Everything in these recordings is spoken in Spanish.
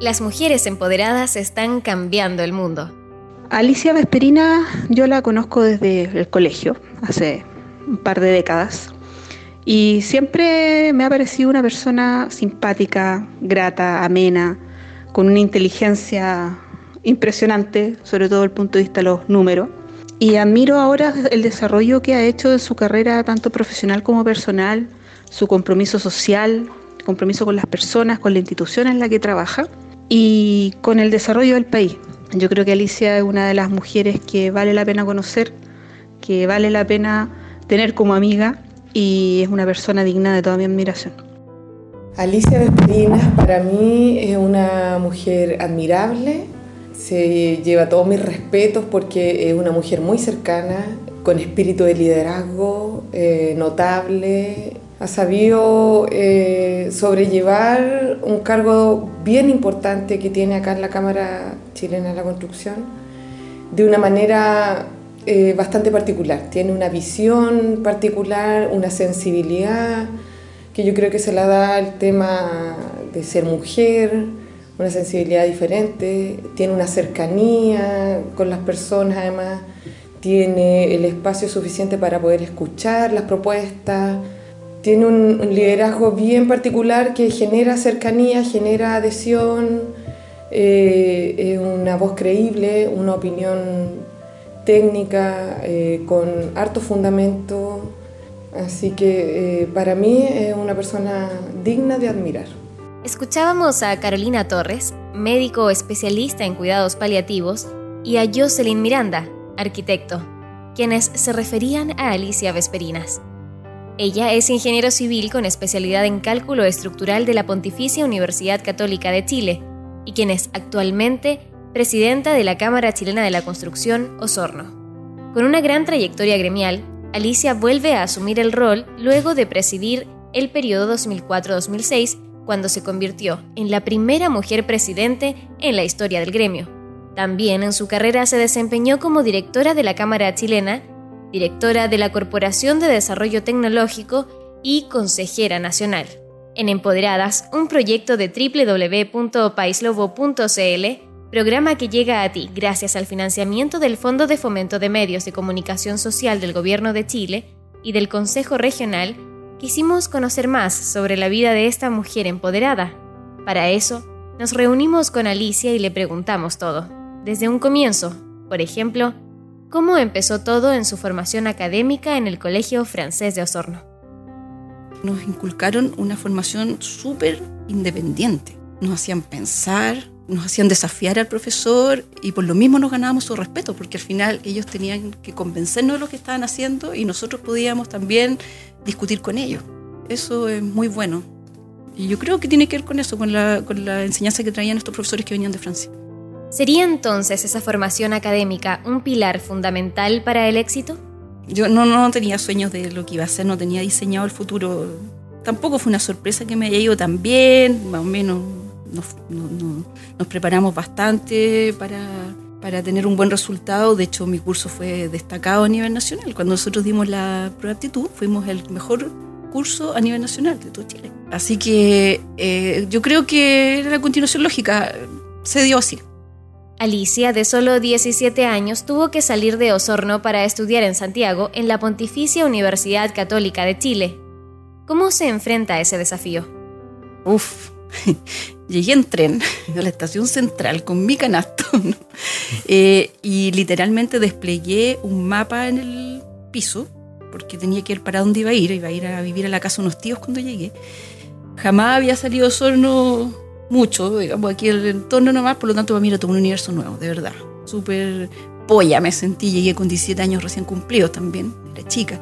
Las mujeres empoderadas están cambiando el mundo. Alicia Vesperina yo la conozco desde el colegio, hace un par de décadas, y siempre me ha parecido una persona simpática, grata, amena, con una inteligencia impresionante, sobre todo desde el punto de vista de los números. Y admiro ahora el desarrollo que ha hecho de su carrera, tanto profesional como personal, su compromiso social, compromiso con las personas, con la institución en la que trabaja y con el desarrollo del país. Yo creo que Alicia es una de las mujeres que vale la pena conocer, que vale la pena tener como amiga y es una persona digna de toda mi admiración. Alicia Vesperinas para mí es una mujer admirable, se lleva todos mis respetos porque es una mujer muy cercana, con espíritu de liderazgo eh, notable, ha sabido eh, sobrellevar un cargo bien importante que tiene acá en la Cámara Chilena de la Construcción de una manera eh, bastante particular. Tiene una visión particular, una sensibilidad que yo creo que se la da el tema de ser mujer, una sensibilidad diferente, tiene una cercanía con las personas además, tiene el espacio suficiente para poder escuchar las propuestas tiene un, liderazgo bien particular que genera cercanía, genera adhesión, eh, una voz creíble, una opinión técnica eh, con harto fundamento. Así que eh, para mí es una persona digna de admirar. Escuchábamos a Carolina Torres, médico especialista en cuidados paliativos, y a Jocelyn Miranda, arquitecto, quienes se referían a Alicia Vesperinas. Ella es ingeniero civil con especialidad en cálculo estructural de la Pontificia Universidad Católica de Chile y quien es actualmente presidenta de la Cámara Chilena de la Construcción, Osorno. Con una gran trayectoria gremial, Alicia vuelve a asumir el rol luego de presidir el periodo 2004-2006, cuando se convirtió en la primera mujer presidente en la historia del gremio. También en su carrera se desempeñó como directora de la Cámara Chilena directora de la Corporación de Desarrollo Tecnológico y consejera nacional. En Empoderadas, un proyecto de www.paislobo.cl, programa que llega a ti gracias al financiamiento del Fondo de Fomento de Medios de Comunicación Social del Gobierno de Chile y del Consejo Regional, quisimos conocer más sobre la vida de esta mujer empoderada. Para eso, nos reunimos con Alicia y le preguntamos todo, desde un comienzo, por ejemplo, cómo empezó todo en su formación académica en el Colegio Francés de Osorno. Nos inculcaron una formación súper independiente. Nos hacían pensar, nos hacían desafiar al profesor y por lo mismo nos ganábamos su respeto, porque al final ellos tenían que convencernos de lo que estaban haciendo y nosotros podíamos también discutir con ellos. Eso es muy bueno. Y yo creo que tiene que ver con eso, con la, con la enseñanza que traían estos profesores que venían de Francia. ¿Sería entonces esa formación académica un pilar fundamental para el éxito? Yo no, no tenía sueños de lo que iba a ser, no tenía diseñado el futuro. Tampoco fue una sorpresa que me haya ido tan bien, más o menos nos, preparamos bastante para, para tener un buen resultado. De hecho, mi curso fue destacado a nivel nacional. Cuando nosotros dimos la prueba de aptitud, fuimos el mejor curso a nivel nacional de todo Chile. Así que eh, yo creo que era la continuación lógica. Se dio así. Alicia, de solo 17 años, tuvo que salir de Osorno para estudiar en Santiago en la Pontificia Universidad Católica de Chile. ¿Cómo se enfrenta a ese desafío? Uf, llegué en tren a la estación central con mi canasto eh, y literalmente desplegué un mapa en el piso porque tenía que ir para dónde iba a ir, iba a ir a vivir a la casa de unos tíos cuando llegué. Jamás había salido Osorno mucho, digamos, aquí el entorno nomás, por lo tanto para mí era todo un universo nuevo, de verdad. Súper polla me sentí, llegué con 17 años recién cumplidos también, era chica.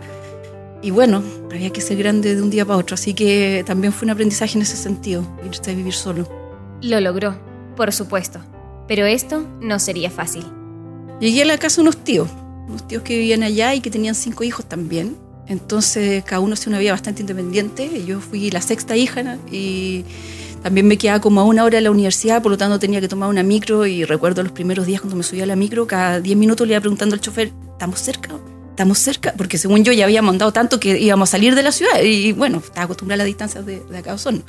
Y bueno, había que ser grande de un día para otro, así que también fue un aprendizaje en ese sentido, irse a vivir solo. Lo logró, por supuesto, pero esto no sería fácil. Llegué a la casa de unos tíos, unos tíos que vivían allá y que tenían cinco hijos también. Entonces cada uno hacía una vida bastante independiente. Yo fui la sexta hija y también me quedaba como a una hora de la universidad, por lo tanto tenía que tomar una micro y recuerdo los primeros días cuando me subía a la micro, cada 10 minutos le iba preguntando al chofer, ¿estamos cerca? ¿Estamos cerca? Porque según yo ya había mandado tanto que íbamos a salir de la ciudad y bueno, estaba acostumbrada a las distancias de, de acá a Osorno.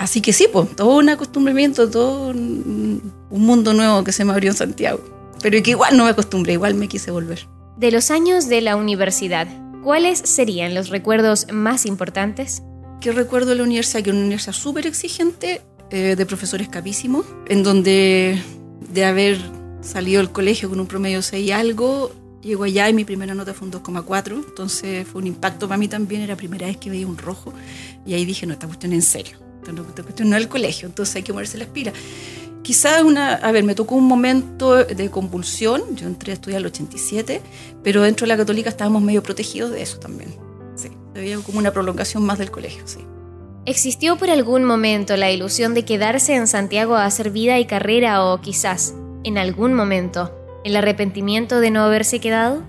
Así que sí, pues, todo un acostumbramiento, todo un, mundo nuevo que se me abrió en Santiago. Pero igual no me acostumbré, igual me quise volver. De los años de la universidad, ¿cuáles serían los recuerdos más importantes? Que recuerdo de la universidad, que era una universidad súper exigente, eh, de profesores capísimos, en donde de haber salido del colegio con un promedio 6 y algo, llego allá y mi primera nota fue un 2,4, entonces fue un impacto para mí también, era la primera vez que veía un rojo, y ahí dije, no, esta cuestión en serio, esta cuestión no es el colegio, entonces hay que moverse la espira. Quizá una, a ver, me tocó un momento de convulsión, yo entré a estudiar el 87, pero dentro de la católica estábamos medio protegidos de eso también. Se veía como una prolongación más del colegio, sí. ¿Existió por algún momento la ilusión de quedarse en Santiago a hacer vida y carrera o quizás, en algún momento, el arrepentimiento de no haberse quedado?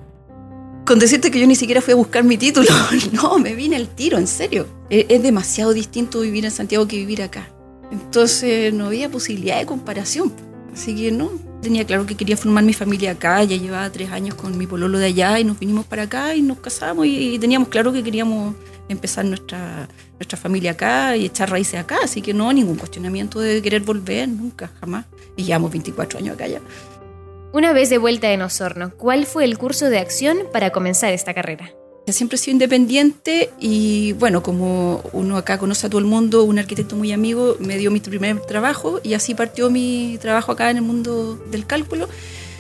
Con decirte que yo ni siquiera fui a buscar mi título, no, me vine al tiro, en serio. E, es demasiado distinto vivir en Santiago que vivir acá. Entonces no había posibilidad de comparación. Así que no, tenía claro que quería formar mi familia acá, ya llevaba tres años con mi pololo de allá y nos vinimos para acá y nos casamos y, teníamos claro que queríamos empezar nuestra, nuestra familia acá y echar raíces acá, así que no, ningún cuestionamiento de querer volver, nunca, jamás. Y llevamos 24 años acá ya. Una vez de vuelta en Osorno, ¿cuál fue el curso de acción para comenzar esta carrera? Siempre he sido independiente y bueno, como uno acá conoce a todo el mundo, un arquitecto muy amigo me dio mi primer trabajo y así partió mi trabajo acá en el mundo del cálculo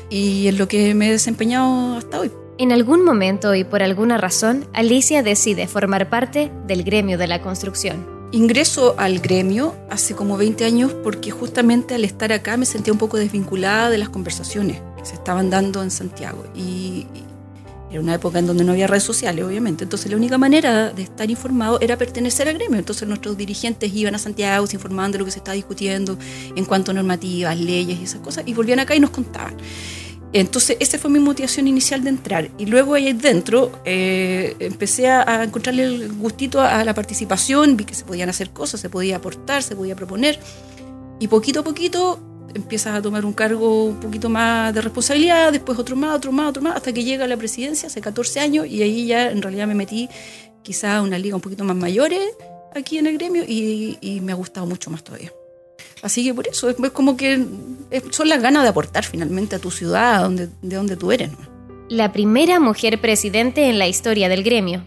y es lo que me he desempeñado hasta hoy. En algún momento y por alguna razón, Alicia decide formar parte del gremio de la construcción. Ingreso al gremio hace como 20 años porque justamente al estar acá me sentía un poco desvinculada de las conversaciones que se estaban dando en Santiago. Y, era una época en donde no había redes sociales, obviamente. Entonces la única manera de estar informado era pertenecer al gremio. Entonces nuestros dirigentes iban a Santiago, se informaban de lo que se estaba discutiendo en cuanto a normativas, leyes y esas cosas, y volvían acá y nos contaban. Entonces, esa fue mi motivación inicial de entrar. Y luego ahí dentro eh, empecé a, encontrarle el gustito a, la participación, vi que se podían hacer cosas, se podía aportar, se podía proponer. Y poquito a poquito empiezas a tomar un cargo un poquito más de responsabilidad, después otro más, otro más, otro más, hasta que llega a la presidencia hace 14 años y ahí ya en realidad me metí quizá a una liga un poquito más mayores aquí en el gremio y, y me ha gustado mucho más todavía. Así que por eso, es, como que son las ganas de aportar finalmente a tu ciudad, donde, de donde tú eres. La primera mujer presidente en la historia del gremio.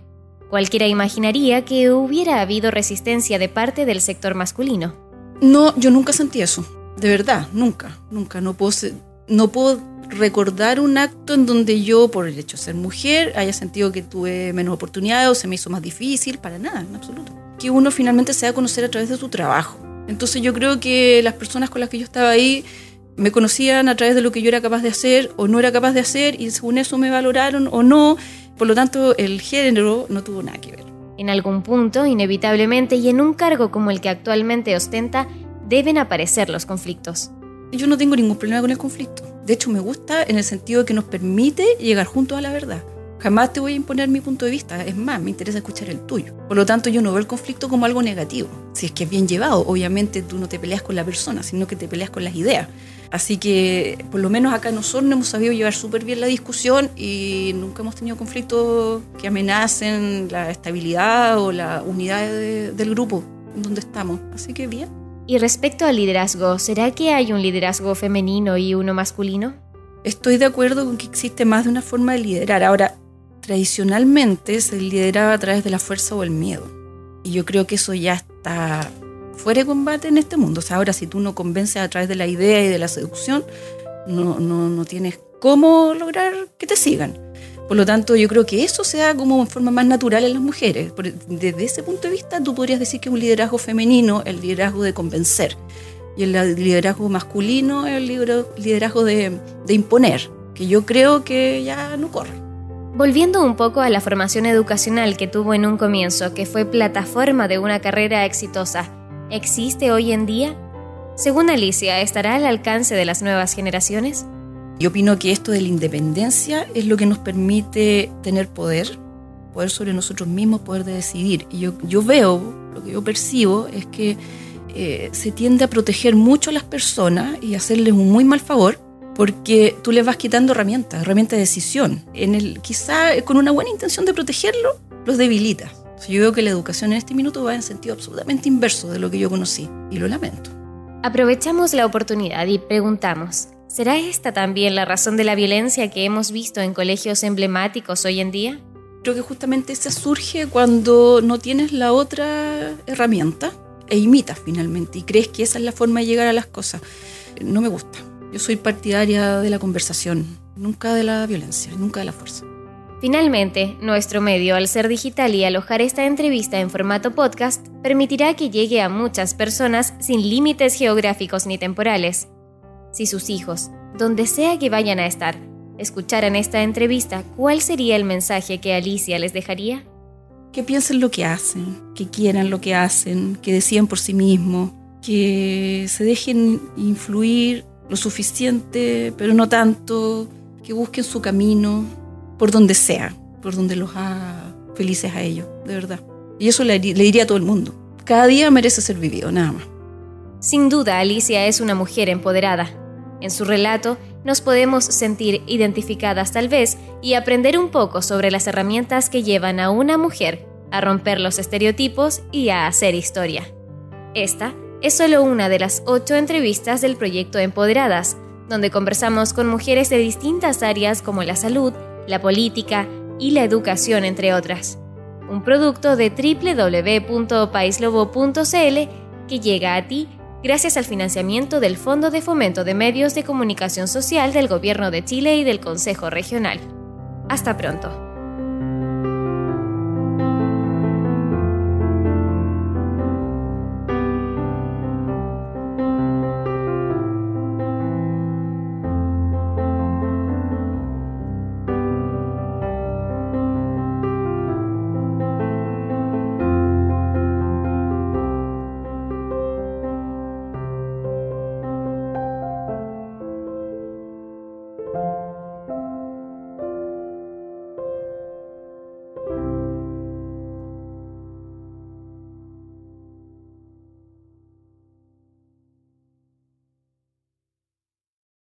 Cualquiera imaginaría que hubiera habido resistencia de parte del sector masculino. No, yo nunca sentí eso. De verdad, nunca, nunca. No puedo, no puedo recordar un acto en donde yo, por el hecho de ser mujer, haya sentido que tuve menos oportunidades o se me hizo más difícil, para nada, en absoluto. Que uno finalmente se da a conocer a través de su trabajo. Entonces yo creo que las personas con las que yo estaba ahí me conocían a través de lo que yo era capaz de hacer o no era capaz de hacer y según eso me valoraron o no. Por lo tanto, el género no tuvo nada que ver. En algún punto, inevitablemente, y en un cargo como el que actualmente ostenta, deben aparecer los conflictos. Yo no tengo ningún problema con el conflicto. De hecho, me gusta en el sentido de que nos permite llegar juntos a la verdad. Jamás te voy a imponer mi punto de vista, es más, me interesa escuchar el tuyo. Por lo tanto, yo no veo el conflicto como algo negativo. Si es que es bien llevado, obviamente tú no te peleas con la persona, sino que te peleas con las ideas. Así que, por lo menos acá nosotros hemos sabido llevar súper bien la discusión y nunca hemos tenido conflictos que amenacen la estabilidad o la unidad del grupo en donde estamos. Así que bien. Y respecto al liderazgo, ¿será que hay un liderazgo femenino y uno masculino? Estoy de acuerdo con que existe más de una forma de liderar. Ahora, tradicionalmente se lideraba a través de la fuerza o el miedo. Y yo creo que eso ya está fuera de combate en este mundo. O sea, ahora si tú no convences a través de la idea y de la seducción, no, no, no tienes cómo lograr que te sigan. Por lo tanto, yo creo que eso se da como en forma más natural en las mujeres. Desde ese punto de vista, tú podrías decir que un liderazgo femenino, el liderazgo de convencer. Y el liderazgo masculino el liderazgo de, de imponer, que yo creo que ya no corre. Volviendo un poco a la formación educacional que tuvo en un comienzo, que fue plataforma de una carrera exitosa, ¿existe hoy en día? Según Alicia, ¿estará al alcance de las nuevas generaciones? Yo opino que esto de la independencia es lo que nos permite tener poder, poder sobre nosotros mismos, poder decidir. Y yo, yo veo, lo que yo percibo es que eh, se tiende a proteger mucho a las personas y hacerles un muy mal favor porque tú les vas quitando herramientas, herramientas de decisión. En el, quizá con una buena intención de protegerlo, los debilitas. Yo veo que la educación en este minuto va en sentido absolutamente inverso de lo que yo conocí y lo lamento. Aprovechamos la oportunidad y preguntamos, ¿será esta también la razón de la violencia que hemos visto en colegios emblemáticos hoy en día? Creo que justamente esa surge cuando no tienes la otra herramienta e imitas finalmente y crees que esa es la forma de llegar a las cosas. No me gusta. Yo soy partidaria de la conversación, nunca de la violencia, nunca de la fuerza. Finalmente, nuestro medio, al ser digital y alojar esta entrevista en formato podcast, permitirá que llegue a muchas personas sin límites geográficos ni temporales. Si sus hijos, donde sea que vayan a estar, escucharan esta entrevista, ¿cuál sería el mensaje que Alicia les dejaría? Que piensen lo que hacen, que quieran lo que hacen, que decían por sí mismos, que se dejen influir lo suficiente, pero no tanto, que busquen su camino, por donde sea, por donde los haga felices a ellos, de verdad. Y eso le, le diría a todo el mundo. Cada día merece ser vivido, nada más. Sin duda, Alicia es una mujer empoderada. En su relato nos podemos sentir identificadas tal vez y aprender un poco sobre las herramientas que llevan a una mujer a romper los estereotipos y a hacer historia. Esta es solo una de las ocho entrevistas del proyecto Empoderadas, donde conversamos con mujeres de distintas áreas como la salud, la política y la educación, entre otras. Un producto de www.paislobo.cl que llega a ti gracias al financiamiento del Fondo de Fomento de Medios de Comunicación Social del Gobierno de Chile y del Consejo Regional. Hasta pronto.